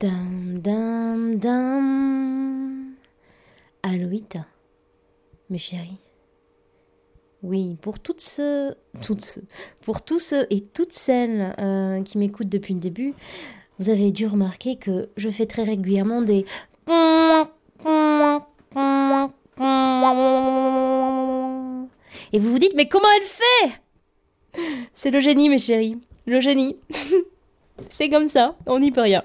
Dam, dam, dam. Aloïta, mes chéris. Oui, pour toutes ceux, toutes pour tous ceux et toutes celles euh, qui m'écoutent depuis le début, vous avez dû remarquer que je fais très régulièrement des et vous vous dites mais comment elle fait? C'est le génie mes chéris, le génie. C'est comme ça, on n'y peut rien.